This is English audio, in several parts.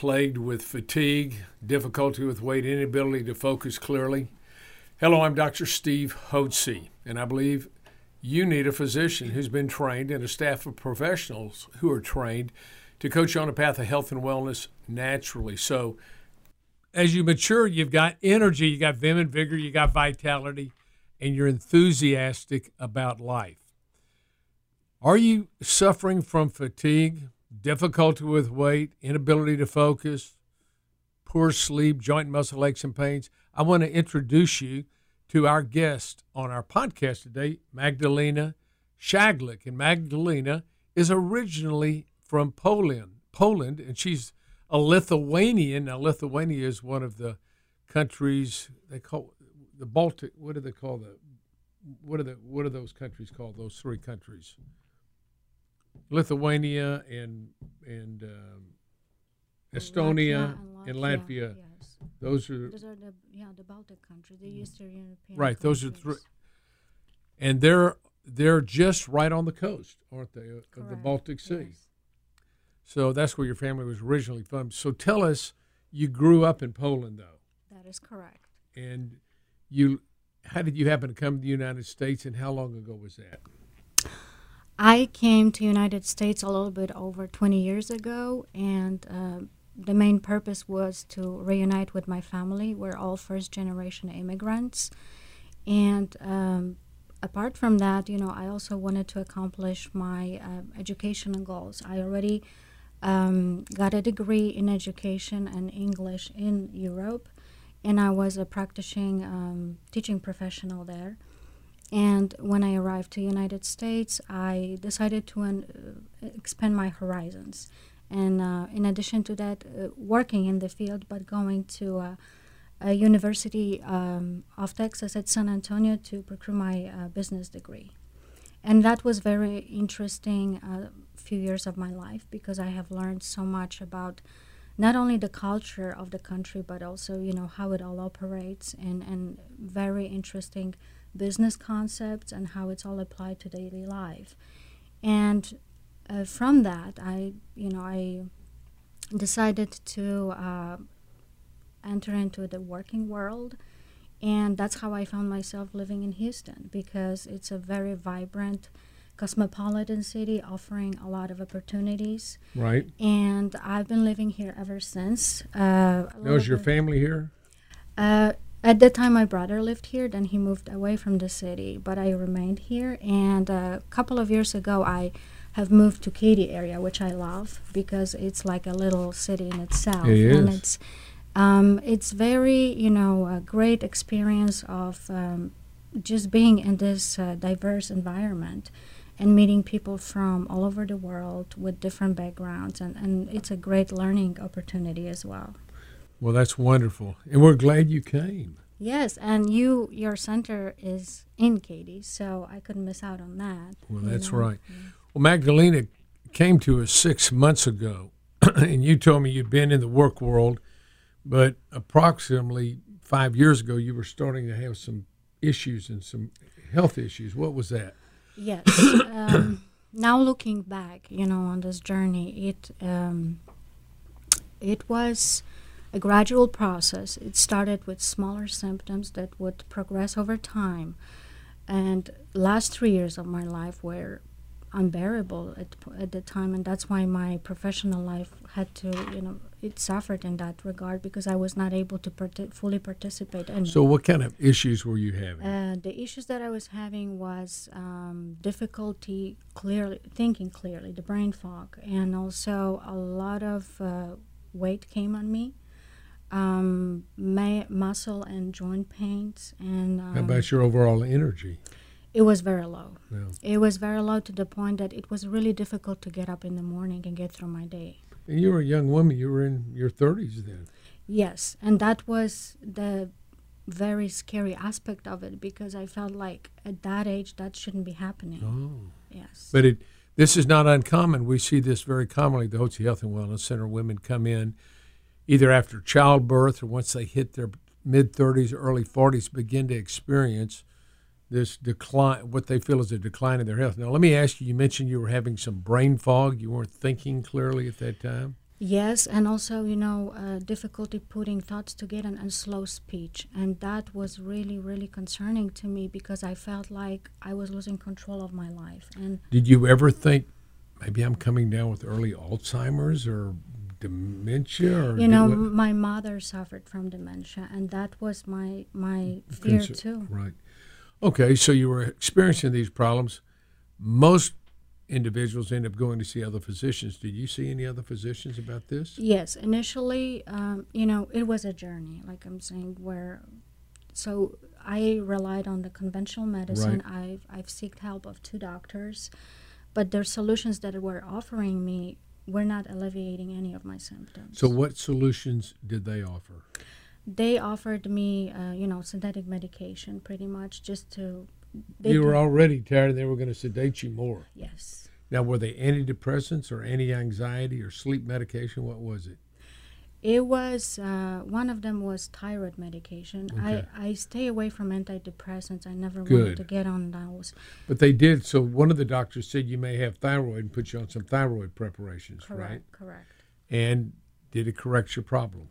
plagued with fatigue, difficulty with weight, inability to focus clearly? Hello, I'm Dr. Steve Hotze, and I believe you need a physician who's been trained and a staff of professionals who are trained to coach you on a path of health and wellness naturally. So, as you mature, you've got energy, you got vim and vigor, you got vitality, and you're enthusiastic about life. Are you suffering from fatigue, difficulty with weight, inability to focus, poor sleep, joint muscle aches and pains? I want to introduce you to our guest on our podcast today, Magdalena Shaglik. And Magdalena is originally from Poland, Poland, and she's a Lithuanian. Now, Lithuania is one of the countries they call the Baltic. What do they call the? What are the? What are those countries called? Those three countries. Lithuania and and um, Estonia Latvia and Latvia. Yes. Those are Those are the yeah the Baltic countries, the Eastern European. right. Those are three, and they're they're just right on the coast, aren't they, of the Baltic Sea? yes. So that's where your family was originally from. So tell us, you grew up in Poland, though, That is correct. and you, how did you happen to come to the United States, and how long ago was that? I came to United States a little bit over 20 years ago, and uh, the main purpose was to reunite with my family. We're all first generation immigrants, and um, apart from that, you know, I also wanted to accomplish my uh, educational goals. I already um, got a degree in education and English in Europe, and I was a practicing um, teaching professional there. And when I arrived to United States, I decided to uh, expand my horizons. And uh, in addition to that, uh, working in the field, but going to uh, a University um, of Texas at San Antonio to procure my uh, business degree. And that was very interesting uh, few years of my life because I have learned so much about not only the culture of the country, but also, you know, how it all operates and, and very interesting business concepts and how it's all applied to daily life. And uh, from that, I, you know, I decided to uh, enter into the working world. And that's how I found myself living in Houston because it's a very vibrant, cosmopolitan city offering a lot of opportunities. Right. And I've been living here ever since. Uh, Now, is your family here? uh, at the time, my brother lived here. Then he moved away from the city, but I remained here. And a couple of years ago, I have moved to Katy area, which I love because it's like a little city in itself, It and it's um, it's very you know a great experience of um, just being in this uh, diverse environment and meeting people from all over the world with different backgrounds, and, and it's a great learning opportunity as well. Well, that's wonderful, and we're glad you came. Yes, and you your center is in Katy, so I couldn't miss out on that. Well, that's know. right. Well, Magdalena came to us six months ago, and you told me you'd been in the work world, but approximately five years ago, you were starting to have some issues and some health issues. What was that? Yes. um, now looking back, you know, on this journey, it um, it was a gradual process. It started with smaller symptoms that would progress over time, and last three years of my life were unbearable at, at the time and that's why my professional life had to you know it suffered in that regard because i was not able to parti- fully participate it. So, what kind of issues were you having? Uh, the issues that I was having was um, difficulty clearly thinking clearly, the brain fog, and also a lot of uh, weight came on me, um, ma- muscle and joint pains, and um, How about your overall energy? it was very low. Yeah. It was very low to the point that it was really difficult to get up in the morning and get through my day. And you were a young woman. You were in your 30s then. Yes, and that was the very scary aspect of it because I felt like at that age that shouldn't be happening. Oh. Yes. But it this is not uncommon. We see this very commonly the Hotze Health and Wellness Center. Women come in either after childbirth or once they hit their mid 30s, early 40s, begin to experience this decline, what they feel is a decline in their health. Now, let me ask you you mentioned you were having some brain fog. You weren't thinking clearly at that time. Yes, and also, you know, uh, difficulty putting thoughts together and, and slow speech. And that was really, really concerning to me because I felt like I was losing control of my life. And Did you ever think maybe I'm coming down with early Alzheimer's or dementia? Or you know, my mother suffered from dementia, and that was my my fear Concern- too. Right. Okay, so you were experiencing these problems. Most individuals end up going to see other physicians. Did you see any other physicians about this? Yes, initially, um, you know, it was a journey, like I'm saying, where so I relied on the conventional medicine. Right. I've I've sought help of two doctors, but their solutions that were offering me were not alleviating any of my symptoms. So, what solutions did they offer? they offered me, uh, you know, synthetic medication, pretty much, just to. They you were already tired, and they were going to sedate you more. Yes. Now, were they antidepressants or anti-anxiety or sleep medication? What was it? It was uh, one of them was thyroid medication. Okay. I, I stay away from antidepressants. I never Good. wanted to get on those. But they did. So, one of the doctors said you may have thyroid and put you on some thyroid preparations, Correct. right? Correct. And did it correct your problem?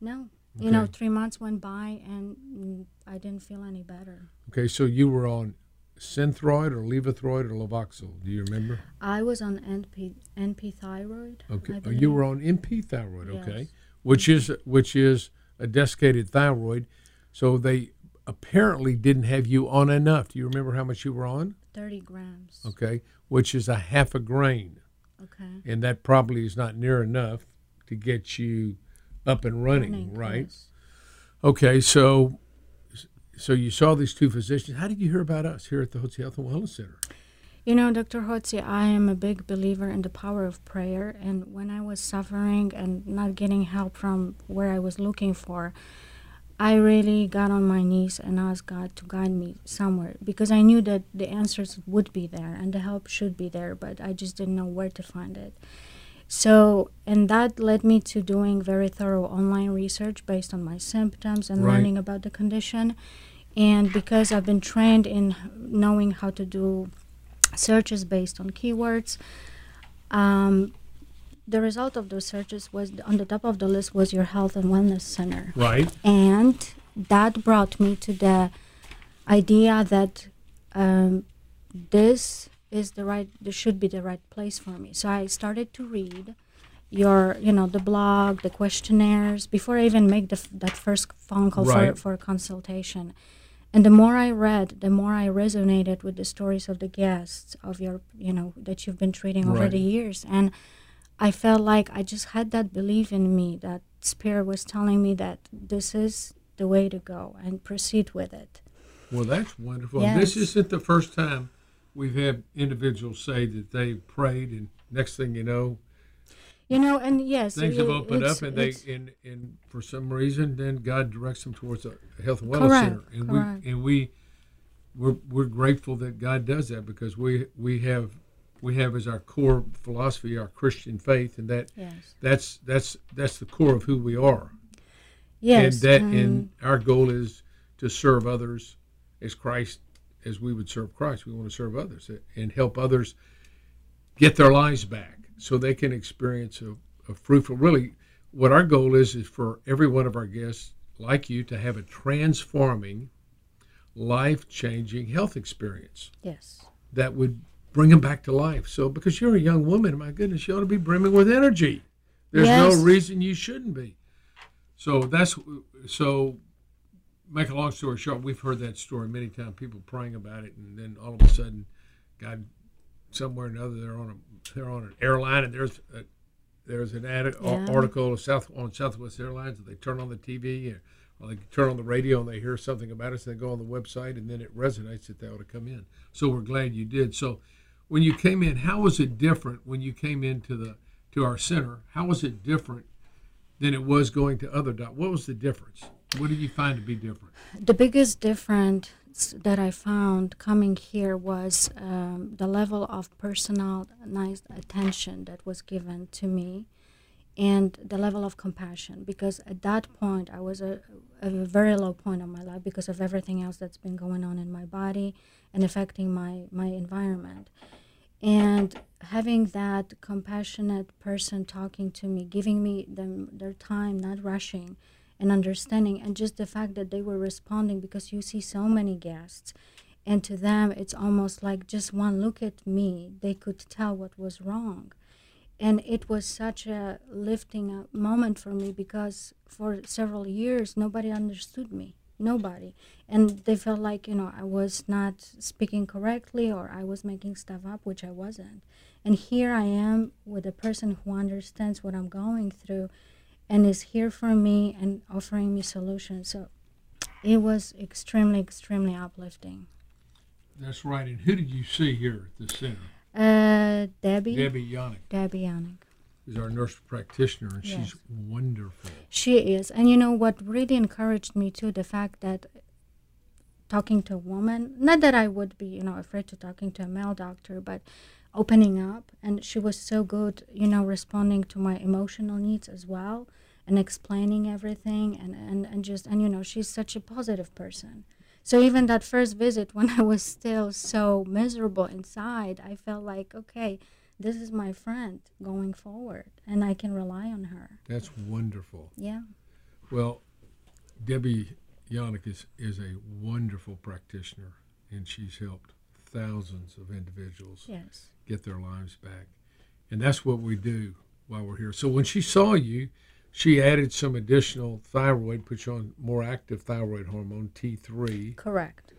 No, Okay. you know, three months went by and mm, I didn't feel any better. Okay, so you were on Synthroid or Levothyroid or Levoxyl. Do you remember? I was on NP NP thyroid. Okay, oh, you were on NP thyroid. Okay, Yes. Which is which is a desiccated thyroid. So they apparently didn't have you on enough. Do you remember how much you were on? thirty grams. Okay, which is a half a grain, Okay. and that probably is not near enough to get you up and running, Running, right? yes. Okay, so so you saw these two physicians. How did you hear about us here at the Hotze Health and Wellness Center? You know, Dr. Hotze, I am a big believer in the power of prayer. And when I was suffering and not getting help from where I was looking for, I really got on my knees and asked God to guide me somewhere because I knew that the answers would be there and the help should be there, but I just didn't know where to find it. So, and that led me to doing very thorough online research based on my symptoms and Right. learning about the condition. And because I've been trained in knowing how to do searches based on keywords, um, the result of those searches was on the top of the list was your health and wellness center Right. and that brought me to the idea that um, this is the right this should be the right place for me so i started to read your you know the blog the questionnaires before i even make the, f- that first phone call Right. for, for a consultation and the more i read the more i resonated with the stories of the guests of your you know that you've been treating over Right. the years and I felt like I just had that belief in me that spirit was telling me that this is the way to go and proceed with it. Well, that's wonderful. And This isn't the first time we've had individuals say that they prayed, and next thing you know, You know, and yes, things it- have opened up, and they and, and for some reason, then God directs them towards a health and wellness Correct, center, and correct. we and we we're we're grateful that God does that because we we have we have as our core philosophy our Christian faith, and that yes, that's that's that's the core of who we are. yes, and that um, and our goal is to serve others as Christ as we would serve Christ. We want to serve others and help others get their lives back so they can experience a, a fruitful really what our goal is is for every one of our guests like you to have a transforming life-changing health experience yes, that would bring them back to life so because you're a young woman my goodness you ought to be brimming with energy there's Yes. no reason you shouldn't be so that's so. Make a long story short, we've heard that story many times. People praying about it, and then all of a sudden, God, somewhere or another, they're on a they're on an airline, and there's a, there's an ad, Yeah. article of South on Southwest Airlines. And they turn on the TV, or, or they turn on the radio, and they hear something about us. And they go on the website, and then it resonates that they ought to come in. So we're glad you did. So when you came in, how was it different when you came into the to our center. How was it different than it was going to other doc? What was the difference? What did you find to be different? The biggest difference that I found coming here was um, the level of personalized attention that was given to me and the level of compassion. Because at that point i was a, a very low point of my life because of everything else that's been going on in my body and affecting my my environment. And having that compassionate person talking to me giving me them their time not rushing and understanding and just the fact that they were responding because you see so many guests and to them it's almost like just one look at me they could tell what was wrong. And it was such a lifting moment for me because for several years nobody understood me nobody. And they felt like you know i was not speaking correctly or i was making stuff up which i wasn't. And here i am with a person who understands what i'm going through and is here for me and offering me solutions so it was extremely extremely uplifting that's right and who did you see here at the center uh, Debbie. Debbie Yannick. Debbie Yannick. Is our nurse practitioner, and Yes. she's wonderful. She is. And you know what really encouraged me too, the fact that talking to a woman, not that I would be, you know, afraid to talking to a male doctor, but opening up and she was so good, you know, responding to my emotional needs as well and explaining everything and, and, and just and you know, she's such a positive person. So even that first visit when I was still so miserable inside, I felt like, okay, this is my friend going forward and I can rely on her. That's wonderful. Yeah. Well, Debbie Yannick is, is a wonderful practitioner, and she's helped thousands of individuals Yes. Get their lives back. And that's what we do while we're here. So when she saw you, she added some additional thyroid, put you on more active thyroid hormone, T3, Correct.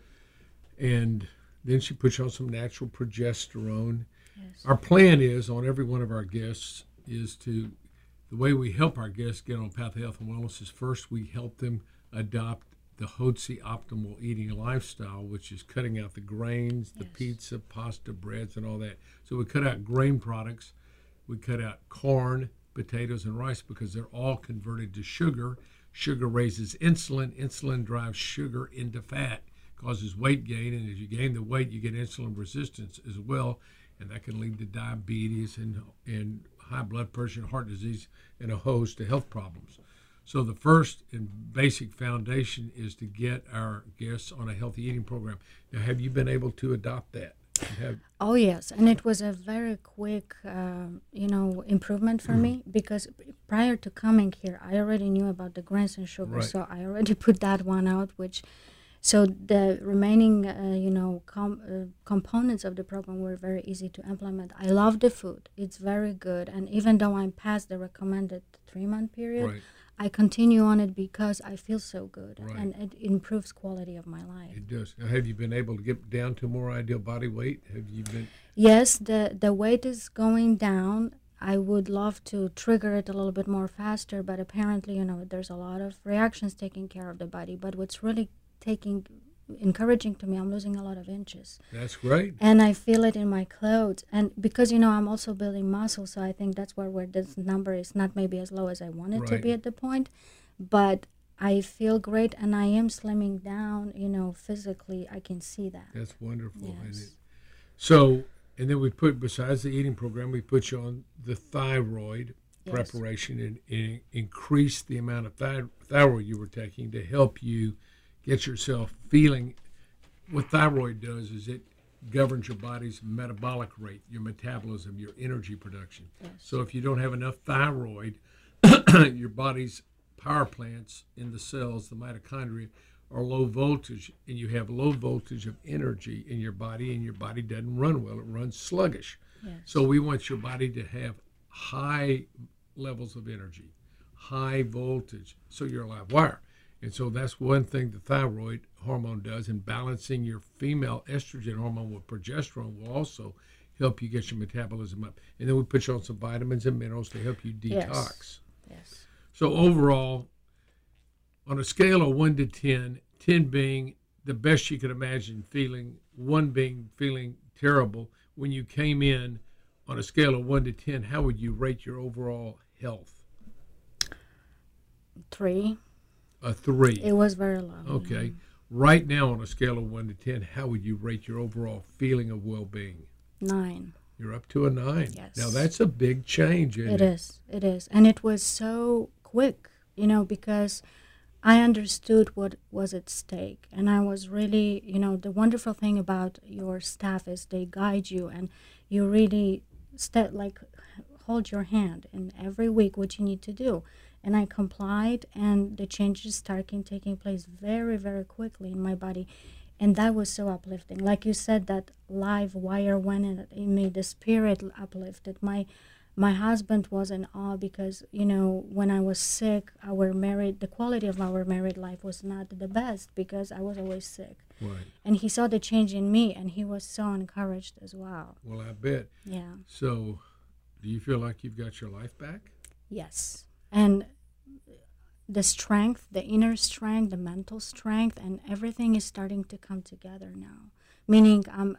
and then she put you on some natural progesterone. Yes. Our plan is on every one of our guests is to the way we help our guests get on path of health and wellness is first we help them adopt the Hotze optimal eating lifestyle, which is cutting out the grains, the pizza, pasta, breads, and all that. So we cut out grain products, we cut out corn, potatoes, and rice because they're all converted to sugar. Sugar raises insulin. Insulin drives sugar into fat, causes weight gain, and as you gain the weight, you get insulin resistance as well, and that can lead to diabetes and and high blood pressure, and heart disease, and a host of health problems. So the first and basic foundation is to get our guests on a healthy eating program. Now, have you been able to adopt that? Have Oh yes, and it was a very quick, um, you know, improvement for me because prior to coming here, I already knew about the grains and sugar, Right. so I already put that one out. Which, so the remaining, uh, you know, com- uh, components of the program were very easy to implement. I love the food; it's very good, and even though I'm past the recommended three month period, right. I continue on it because I feel so good, Right. and it improves quality of my life. It does. Now, have you been able to get down to more ideal body weight? Have you been? Yes, the the weight is going down. I would love to trigger it a little bit more faster, but apparently, you know, there's a lot of reactions taking care of the body. But what's really taking encouraging to me, I'm losing a lot of inches, That's great. and I feel it in my clothes. And because you know, I'm also building muscle, so I think that's where where this number is not maybe as low as I want it to be at the point, but I feel great, and I am slimming down. You know, physically, I can see that. That's wonderful. Yes. so, and then we put besides the eating program, we put you on the thyroid Yes. preparation and, and increase the amount of thy- thyroid you were taking to help you get yourself feeling. What thyroid does is it governs your body's metabolic rate, your metabolism, your energy production. Yes. So if you don't have enough thyroid, your body's power plants in the cells, the mitochondria, are low voltage, and you have low voltage of energy in your body, and your body doesn't run well. It runs sluggish. Yes. So we want your body to have high levels of energy, high voltage, so you're a live wire. And so that's one thing the thyroid hormone does, and balancing your female estrogen hormone with progesterone will also help you get your metabolism up. And then we put you on some vitamins and minerals to help you Yes. detox. Yes. So overall, on a scale of one to 10, 10 being the best you could imagine feeling, one being feeling terrible, when you came in, on a scale of one to ten, how would you rate your overall health? Three. A three. It was very low. Okay. Mm-hmm. Right now, on a scale of one to ten, how would you rate your overall feeling of well-being? Nine. You're up to a nine. Yes. Now that's a big change. Isn't It is. It is. And it was so quick, you know, because I understood what was at stake. And I was really, you know, the wonderful thing about your staff is they guide you and you really step like hold your hand and every week what you need to do. And I complied and the changes started taking place very, very quickly in my body and that was so uplifting like you said that live wire went in it, it made the spirit uplifted my my husband was in awe because you know when i was sick our married the quality of our married life was not the best because i was always sick Right. and he saw the change in me and he was so encouraged as well Well, I bet. yeah So, do you feel like you've got your life back? Yes. And the strength, the inner strength, the mental strength, and everything is starting to come together now. Meaning, I'm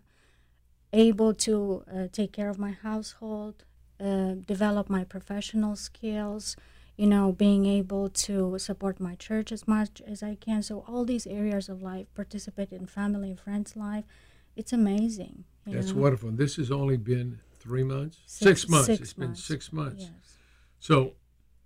able to uh, take care of my household, uh, develop my professional skills, you know, being able to support my church as much as I can. So, all these areas of life, participate in family and friends' life. It's amazing. That's know. wonderful. This has only been three months? Six- months. six it's been six months. Yes. So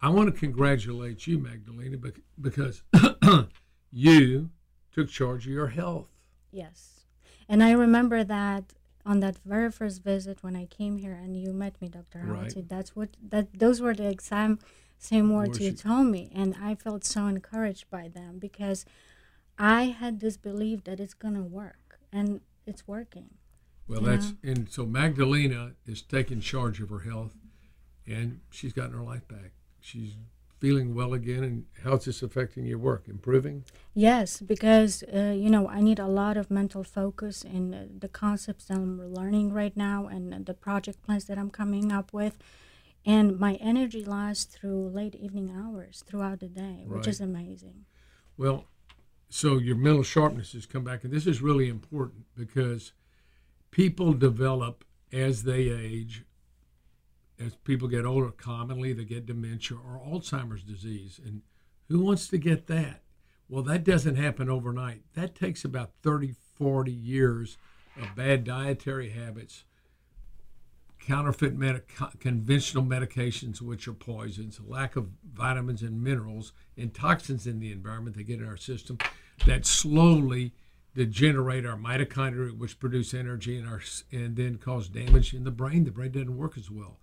I want to congratulate you, Magdalena, bec- because you took charge of your health. Yes. And I remember that on that very first visit when I came here and you met me, Dr. Right. That's what that those were the exact same words you told me. And I felt so encouraged by them because I had this belief that it's gonna work and it's working. Well, that's and so Magdalena is taking charge of her health, and she's gotten her life back. She's feeling well again. And how's this affecting your work? Improving? Yes, because uh, you know I need a lot of mental focus in uh, the concepts that I'm learning right now and the project plans that I'm coming up with, and my energy lasts through late evening hours throughout the day, which is amazing. Well, so your mental sharpness has come back, and this is really important because people develop as they age. As people get older, commonly they get dementia or Alzheimer's disease. And who wants to get that? Well, that doesn't happen overnight. That takes about 30, 40 years of bad dietary habits, counterfeit med- conventional medications, which are poisons, lack of vitamins and minerals, and toxins in the environment that get in our system that slowly degenerate our mitochondria, which produce energy, in our, and then cause damage in the brain. The brain doesn't work as well.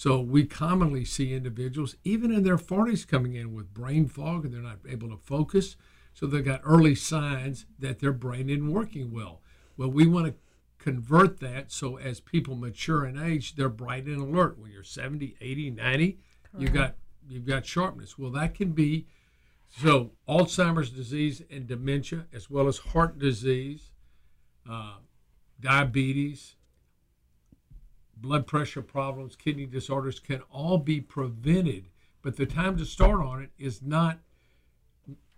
So we commonly see individuals, even in their 40s, coming in with brain fog and they're not able to focus. So they've got early signs that their brain isn't working well. Well, we want to convert that so as people mature in age, they're bright and alert. When you're 70, 80, 90, you've got you've got sharpness. Well, that can be so Alzheimer's disease and dementia, as well as heart disease, uh, diabetes, blood pressure problems, kidney disorders can all be prevented. But the time to start on it is not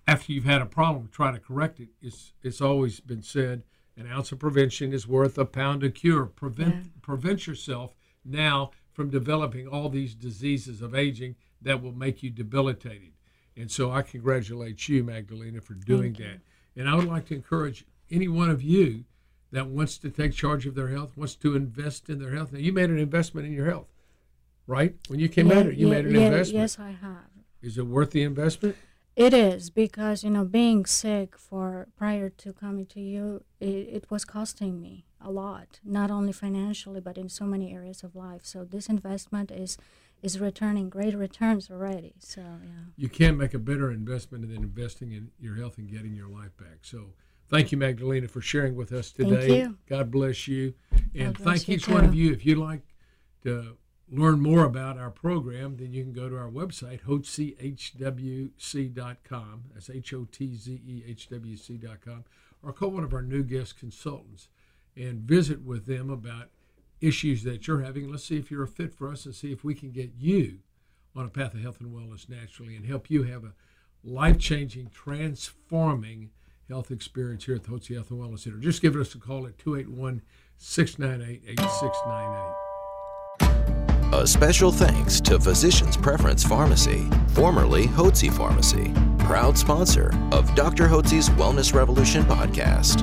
after you've had a problem, try to correct it. It's, it's always been said an ounce of prevention is worth a pound of cure. Prevent, prevent yourself now from developing all these diseases of aging that will make you debilitated. And so I congratulate you, Magdalena, for doing that. And I would like to encourage any one of you that wants to take charge of their health, wants to invest in their health. Now, you made an investment in your health, right? When you came Yeah, out you yeah, made an yeah, investment. Yes, I have. Is it worth the investment? It is because you know being sick for prior to coming to you, it, it was costing me a lot, not only financially but in so many areas of life. So this investment is is returning great returns already. So yeah, You can't make a better investment than investing in your health and getting your life back. So, thank you, Magdalena, for sharing with us Thank today. you. God bless you. And bless thank you each one of you. If you'd like to learn more about our program, then you can go to our website, hotzehwc.com. That's H O T Z E H W C.com. Or call one of our new guest consultants and visit with them about issues that you're having. Let's see if you're a fit for us and see if we can get you on a path of health and wellness naturally and help you have a life changing, transforming health experience here at the Hotze Health and Wellness Center. Just give us a call at 281 698 8698. A special thanks to Physicians Preference Pharmacy, formerly Hotze Pharmacy, proud sponsor of Dr. Hotze's Wellness Revolution podcast.